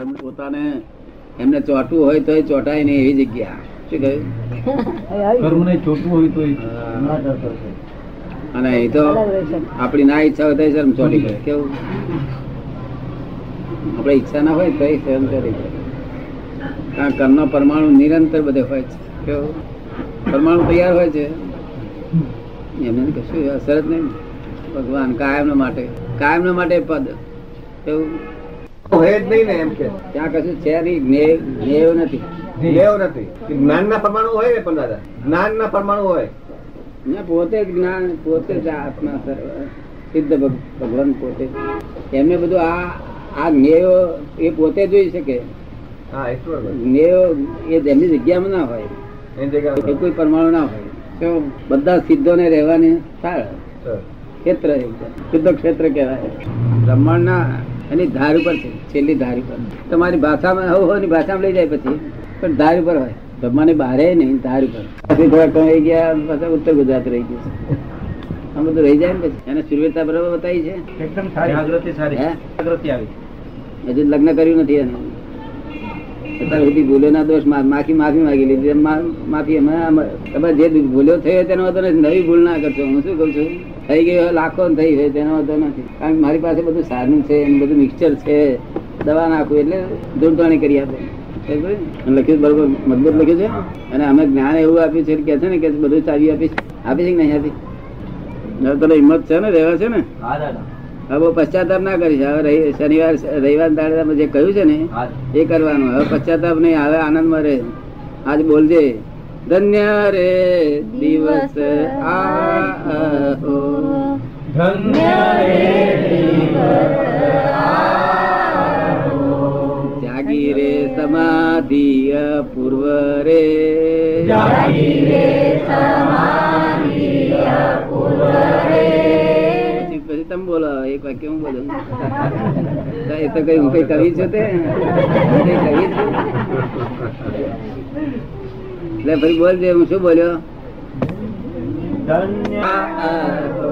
એમ પોતાને એમને ચોટવું હોય તો ચોટાય નહીં એવી જગ્યા. શું કહ્યું? ચોટવું હોય તો અને એ તો આપણી ના ઈચ્છા હોય તો શરમ ચોટી પડે કેવું? આપણે ઈચ્છા ના હોય તો શરમ ચોટી પડે કારણ કે કર્મનો પરમાણુ નિરંતર બધે હોય છે. કેવું? પરમાણુ તૈયાર હોય છે. એમને કશું અસર જ નહીં. ભગવાન કાયમ માટે. કાયમ માટે પદ. કેવું? હોય ને એમ કે. ત્યાં કશું છે નહીં મેવ નથી. મેવ નથી. જ્ઞાન ના પરમાણુ હોય ને પણ દાદા જ્ઞાન ના પરમાણુ હોય. ને પોતે જ જ્ઞાન પોતે જ આત્મા સિદ્ધ ભગ- ભગવાન પોતે. એમને બધું આ આ જ્ઞેયો એ પોતે જોઈ શકે. જ્ઞેયો એ એમની જગ્યામાં ના હોય. એ કોઈ પરમાણુ ના હોય. તો બધા સિદ્ધોને રહેવાની સાર. ક્ષેત્ર સિદ્ધ ક્ષેત્ર કહેવાય. બ્રહ્માંડના એની ધાર ઉપર છે છેલ્લી ધાર ઉપર. તમારી ભાષામાં હવ હવની ભાષામાં લઈ જાય પછી પણ ધાર ઉપર હોય. બ્રહ્માને બહારે નહીં ધાર ઉપર. પછી થોડા કમાઈ ગયા પાછા ઉત્તર ગુજરાત રહી ગયું. આ બધું રહી જાય ને પછી. એને સુરવેતા બરાબર બતાવી છે? એકદમ સારી. જાગૃતિ સારી? જાગૃતિ આવી. હજુ લગ્ન કર્યું નથી એને. અત્યાર સુધી ભૂલ્યો ના દોષ માફી માફી માંગી લીધી. માફી અમે તમે જે ભૂલ્યો થયો તેનો વાંધો નથી. નવી ભૂલ ના કરશો. હું શું કઉ છું? થઈ ગયો લાખો થઈ ગયો તેનો વાંધો નથી. કારણ કે મારી પાસે બધું સારું છે બધું મિક્સચર છે. દવા નાખું એટલે ધૂળધાણી કરી આપે. લખ્યું બરોબર, મજબૂત લખ્યું છે? અને અમે જ્ઞાન એવું આપ્યું છે કે છે ને કે બધું ચાવી આપીશ. આપી છે કે નહીં આપી તને હિંમત છે ને, રહેવા છે ને? હા, દાદા. હવે પશ્ચાતાપ ના કરીશ. હવે રવિ- શનિવાર રવિવાર દાડે તમે જે કહ્યું છે ને એ કરવાનું. હવે પશ્ચાતાપ નહીં હવે આનંદમાં રહે. આજ બોલજે. ધન્ય રે દિવસ આ ધન્ય જાગી રે સમાધિ પૂર્વ રે. પછી પછી તમે બોલો એક વાક્ય હું બોલું? તો એ તો કઈ હું કઈ કવિ છું તે? કઈ કવિ છું? એટલે ભાઈ બોલજે હું શું બોલ્યો? ધન્ય આહો.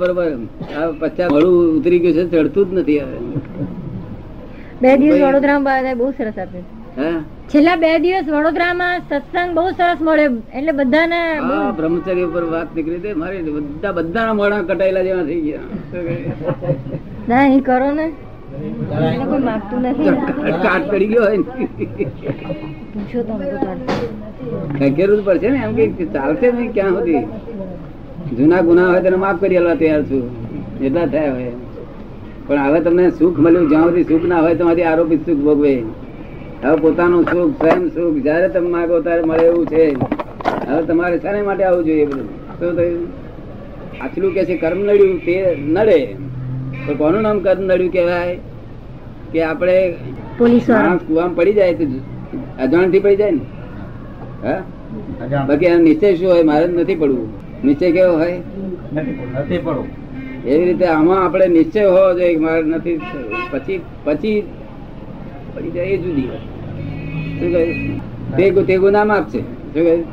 બરોબર પચાસ મળું ઉતરી ગયું છે ચડતું જ નથી હવે. બે દિવસ વડોદરામાં બહુ સરસ આપ્યું. છેલ્લા બે દિવસ વડોદરામાં સત્સંગ બહુ સરસ મળ્યો એટલે બધાને બ્રહ્મચર્ય ઉપર વાત નીકળી હતી મારી બધા બધાના કટાયેલા જેવા થઈ ગયા. ના કરો ને. એને કોઈ માગતું નથી. કાટ પડી ગયો હોય ચાલશે. પડશે ને? એમ કે ચાલશે નહીં ક્યાં સુધી? જૂના ગુના હોય તેને માફ કરી આલવા તૈયાર છું. એટલા થયા હોય. પણ હવે તમને સુખ મળ્યું. જ્યાં સુધી સુખ ના હોય તમારી આરોપી સુખ ભોગવે. હવે પોતાનું સુખ સ્વયં સુખ જયારે તમે માગો ત્યારે મળે એવું છે. હવે તમારે શાને માટે આવવું જોઈએ બધું? શું થયું? આછલું કે છે કર્મ નડ્યું તે નડે. તો કોનું નામ કર્મ નડ્યું કહેવાય? કે આપણે કુવામાં પડી જાય તો અજાણથી પડી જાય ને? હા? બાકી આ નિશ્ચય શું હોય? મારે નથી પડવું. નીચે કેવો હોય? નથી પડવું પડો એવી રીતે આમાં આપણે નિશ્ચય હોવો જોઈએ મારે નથી પછી પછી પડી જાય એ જુદી વાત. તે ગુ- તે ગુના માફ છે શું કહ્યું?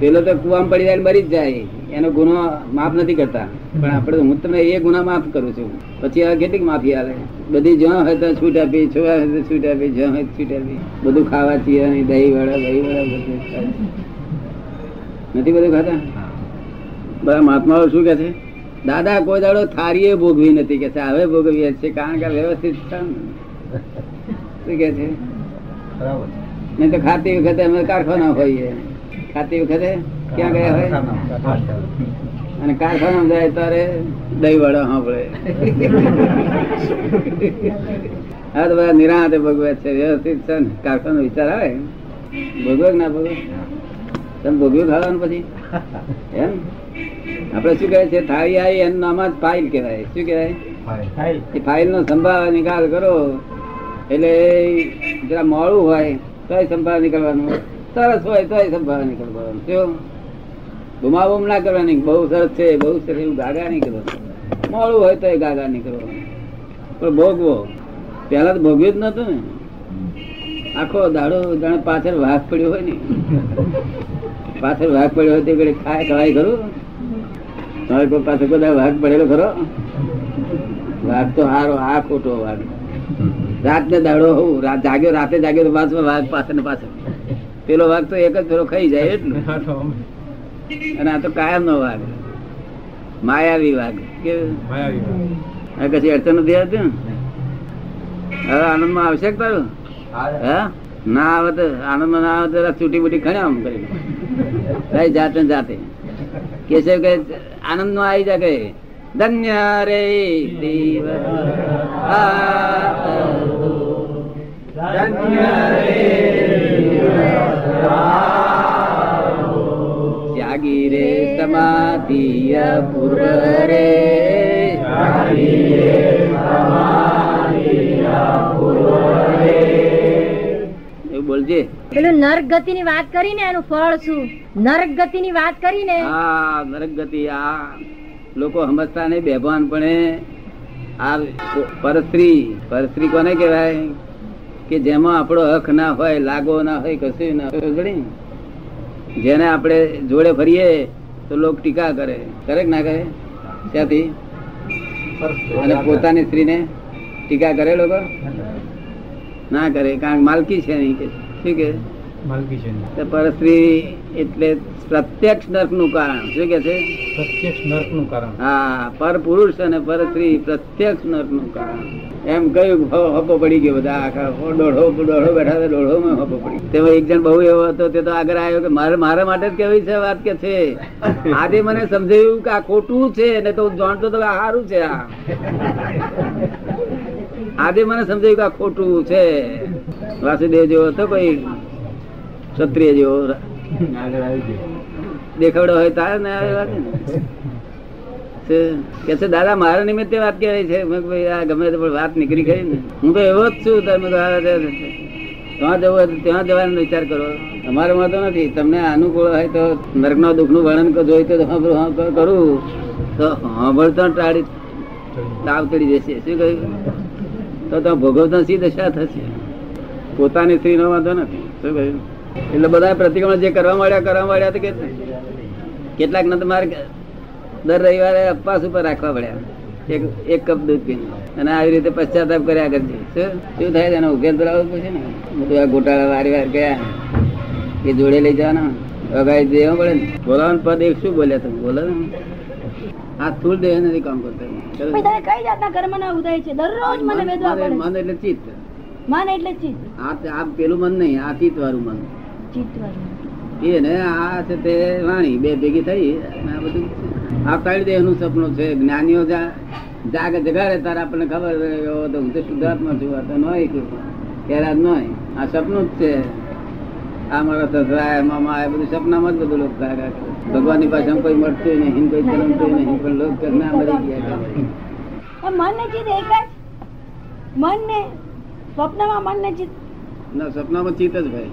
પેલો તો કુવામાં પડી જાય ને મરી જ જાય. એનો ગુનો માફ નથી કરતા. પણ આપણે હું તમને એ ગુના માફ કરું છું. પછી આ કેટલીક માફી આવે? બધી જ્યાં હોય તો છૂટ આપી છોવા હોય તો છૂટ આપી જ્યાં હોય છૂટ આપી. બધું ખાવા છીએ દહીં વડા દહીં વડા બધું. નથી બધું ખાતા? બધા મહાત્માઓ શું કે છે? દાદા કોઈ દાડો થારીએ ભોગવી નથી કે છે. હવે ભોગવીએ છે કારણ કે વ્યવસ્થિત છે. શું કે છે? બરાબર. નહીં તો ખાતી વખતે અમે કારખાના હોઈએ. ખાતી વખતે ક્યાં ગયા હોય? અને કારખાના જાય તારે દહીં વડા સાંભળે. હા તો બધા નિરાંતે ભગવત છે. વ્યવસ્થિત છે ને? કારખાનો વિચાર આવે? ભોગવે ના ભોગવે તમે ભોગવ્યું ખાવાનું પછી? એમ? આપડે શું કહે છે? થાળી આવી એનું નામ જ ફાઇલ કહેવાય. શું કહેવાય? એ ફાઇલ નો સંભાળ નિકાલ કરો. એટલે જરા મોડું હોય તોય સંભાળ નીકળવાનું. સરસ હોય તોય સંભાળ નીકળવાનું. શું બુમાબુમ ના કરવાની બહુ સરસ છે, બહુ સરસ એવું ગાગા નહીં કરવાનું મોડું હોય તોય ગાગા નહીં કરવાનું પણ ભોગવો. પેલા તો ભોગવ્યું જ નતું ને. આખો દાડો જાણે પાછળ વાઘ પડ્યો હોય ને. પાછળ વાઘ પડ્યો હોય તે ઘડી ખાય, ખવાય ખરું. તમારે કોઈ પાસે બધા વાઘ પડેલો ખરો. વાઘ તો હારો, આ ખોટો વાઘ. રાત ને દાડો હોઉં, રાત જાગ્યો, રાતે જાગ્યો તો પાછો વાઘ પાછળ ને પાછળ. પેલો વાઘ તો એક જ ફેરો ખાઈ જાય, એટલું. અને આ તો કાયમ નો વાઘ. માયાવી વાઘ. કે કશી અડચણ નથી આવતી ને? હવે આનંદમાં આવશે તારું? હા? ના આવે તો આનંદમાં ના આવે તો છૂટી બુટી ખણ્યા આમ કરી કઈ જાતે જાતે. કે છે કે આનંદમાં આવી જાય કે ધન્ય રે દેવ ધન્ય રે સમાધિ પુર રે બોલજે. પેલું નર્ક ગતિ ની વાત કરી ને એનું ફળ શું? નર્ક ગતિ ની વાત કરી ને હા નરક ગતિ આ લોકો સમજતા નહીં બેભાન પણ આ પરસ્ત્રી પરસ્ત્રી કોને કહેવાય? કે જેમાં આપણો હક ના હોય લાગો ના હોય કશું ના હોય? જેને આપણે જોડે ફરીએ તો લોક ટીકા કરે. કરે ના કરે? ત્યાંથી અને પોતાની સ્ત્રીને ટીકા કરે લોકો? ના કરે. કારણ માલકી છે નહીં કે શું કે? પરસ્ત્રી એટલે પ્રત્યક્ષ નર્કનું કારણ. શું કે છે? પ્રત્યક્ષ નર્કનું કારણ. હા પર પુરુષ અને પર સ્ત્રી પ્રત્યક્ષ નર્કનું કારણ. એમ કયું હપો પડી ગયો બધા આખા. દોઢો દોઢો બેઠા હતા દોઢો માં હપો પડી તેમાં એક જણ બહુ એવો હતો તે તો આગળ આવ્યો કે મારે મારા માટે જ કેવી છે વાત કે છે? આજે મને સમજાયું કે આ ખોટું છે ને તો જાણતો તો સારું છે આ. આજે મને સમજાયું કે આ ખોટું છે. વાસુદેવ જેવો હતો કોઈ ક્ષત્રિય જેવો દેખાડો દેખાવડો હોય તારે ને આવી વાત ને. કે છે દાદા મારા નિમિત્તે વાત કહેવાય છે. મેં ભાઈ આ ગમે તે પણ વાત નીકળી ગઈ ને. હું તો એવો જ છું તમે ત્યાં જવું ત્યાં જવાનો વિચાર કરો. અમારે માં તો નથી. તમને અનુકૂળ હોય તો નર્કના દુઃખનું વર્ણન જોઈ તો કરું તો સાંભળતા ટાળી તાવ ચડી જશે. શું કહ્યું? તો તો ભોગવતા સી દશા થશે? પોતાની સ્ત્રીનો વાંધો નથી. શું કહ્યું? એટલે બધા પ્રતિક્રમણ જે કરવા માંડ્યા કરવા માંડ્યા તો કે કેટલાક ને તો મારે દર રવિવારે અપવાસ ઉપર રાખવા પડ્યા. એક એક કપ દૂધ પીને. અને આવી રીતે પશ્ચાતાપ કર્યા કરજે. શું? શું થાય એનો ઉકેલ તો લાવવો પડશે ને? બધું આ ગોટાળા વારી વાર ગયા એ જોડે લઈ જવાના. વગાડી દેવા પડે ને. બોલાવાનું પદ એક શું બોલ્યા તમે? બોલો ને. આ સ્થૂળ દેહ નથી કામ કરતા. કઈ જાતના કર્મના ઉદય છે? દરરોજ મને વેદવા પડે મન એટલે ચિત્ત. મન એટલે ચિત્ત. આ આ પેલું મન નહીં આ ચિત્ત વાળું મન. ચિત્તવાળું. એ ને આ છે તે વાણી બે ભેગી થઈ આ બધું આ દેહનું સપનું છે જ્ઞાનીઓ જા જાગે જગાડે તારે આપણને ખબર તો હું તો શુદ્ધાત્મા છું આ તો નોય કે ત્યારે નોય. આ સપનું જ છે. આ મારા સસરા મામા આ બધું સપનામાં જ બધું લોક થાય ભગવાનની પાસે કોઈ મળતું નહીં કોઈ ચલમતું નહીં પણ લોક ના મરી ગયા મન ને જીત એક જ મન ને સ્વપ્નમાં મન ને ચિત્ત ના સપનામાં ચિત્ત જ ભાઈ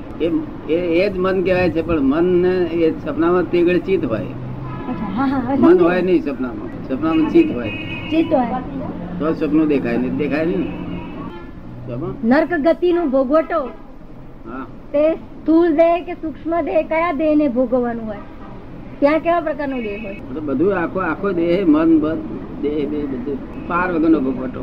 એ એ જ મન કહેવાય છે પણ મન ને એ સપનામાં તે ગળે ચિત્ત હોય. મન હોય નહીં સપનામાં. સપનામાં ચિત્ત હોય. ચિત્ત હોય. તો સપનું દેખાય નહીં દેખાય નહીં નર્ક ગતિ નું ભોગવટો તે સ્થૂળ દેહ કે સૂક્ષ્મ દેહ કયા દેહ ને ભોગવવાનું હોય? ત્યાં કેવા પ્રકારનો દેહ હોય? બધું આખો આખો દેહ મન દેહ પાર વગરનો ભોગવટો.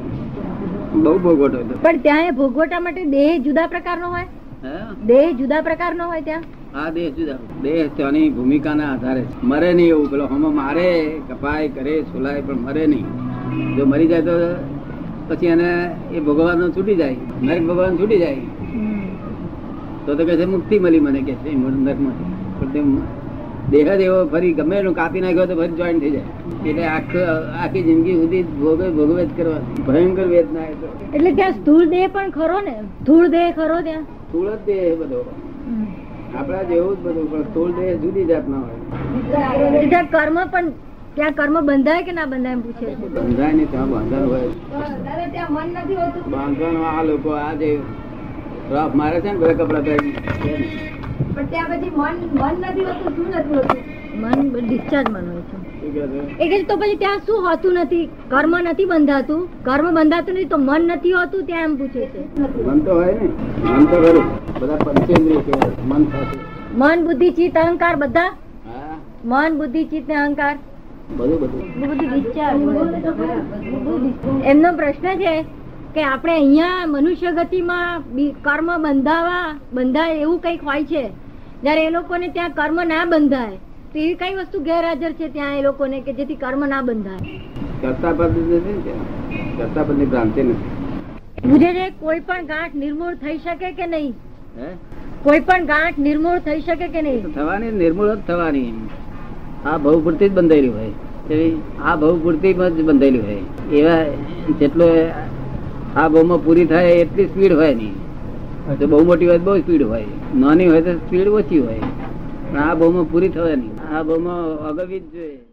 બહુ ભોગવટો હતો. પણ ત્યાં એ ભોગવટા માટે દેહ જુદા પ્રકારનો હોય? હે? દેહ જુદા પ્રકારનો હોય ત્યાં? આ દેહ જુદા. દેહ ત્યાંની ભૂમિકાના આધારે મરે નહીં એવું પેલો હમ મારે કપાય કરે છોલાય પણ મરે નહીં. જો મરી જાય તો પછી એને એ ભગવાન છૂટી જાય. નરક ભગવાન છૂટી જાય. તો તો કે છે મુક્તિ મળી મને કે છે નરકમાંથી. પણ દેહ જ એવો ફરી ગમે એનું કાપી નાખ્યો તો ફરી જોઈન્ટ થઈ જાય. એટલે આખો આખી જિંદગી સુધી ભોગવે ભોગવે જ કરવા ભયંકર વેદના એટલે ત્યાં સ્થૂળ દેહ પણ ખરો ને? સ્થૂળ દેહ ખરો ત્યાં? સ્થૂળ જ દેહ બધો. આપણા જેવું જ બધું પણ સ્થૂળ દેહ જુદી જાતના હોય. ત્યાં કર્મ પણ ત્યાં કર્મ બંધાય કે ના બંધાય પૂછે બંધાય નહીં ત્યાં બંધન હોય. ત્યાં મન નથી હોતું. બાંધવાનો આ લોકો આ જે રફ મારે છે ને બધા કપડા પહેરી પણ ત્યાં પછી મન મન નથી હોતું શું નથી હોતું? મન ડિસ્ચાર્જ મન હોય છે. શું કહે છે? એ કે તો પછી ત્યાં શું હોતું નથી? કર્મ નથી બંધાતું? કર્મ બંધાતું નથી તો મન નથી હોતું? ત્યાં એમ પૂછે છે. મન તો હોય ને. મન તો ખરું. બધા પંચેન્દ્રિય કહેવાય મન સાથે. મન બુદ્ધિ ચિત્ત અહંકાર બધા? મન બુદ્ધિ ચિત્ત ને અહંકાર? બધું બધું. એ એમનો પ્રશ્ન છે કે આપણે અહીંયા મનુષ્ય ગતિમાં કર્મ બંધાવા બંધાય એવું કંઈક હોય છે? જ્યારે એ લોકોને ત્યાં કર્મ ના બંધાય તો એવી કઈ વસ્તુ ગેરહાજર છે ત્યાં એ લોકોને કે જેથી કર્મ ના બંધાય? કરતા પદ નથી કરતા પદની ભ્રાંતિ નથી. પૂછે છે કોઈ પણ ગાંઠ નિર્મૂળ થઈ શકે કે નહીં? હે? કોઈ પણ ગાંઠ નિર્મૂળ થઈ શકે કે નહીં? થવાની નિર્મૂળ જ થવાની. આ ભવ પૂરતી જ બંધાયેલી હોય. આ ભવ પૂરતી જ બંધાયેલી હોય. એવા જેટલો આ ભવમાં પૂરી થાય એટલી સ્પીડ હોય નહીં. જો બહુ મોટી હોય તો બહુ સ્પીડ હોય નાની હોય તો સ્પીડ ઓછી હોય પણ આ ભવમાં પૂરી થવાની આ ભવમાં અગવી જ જોઈએ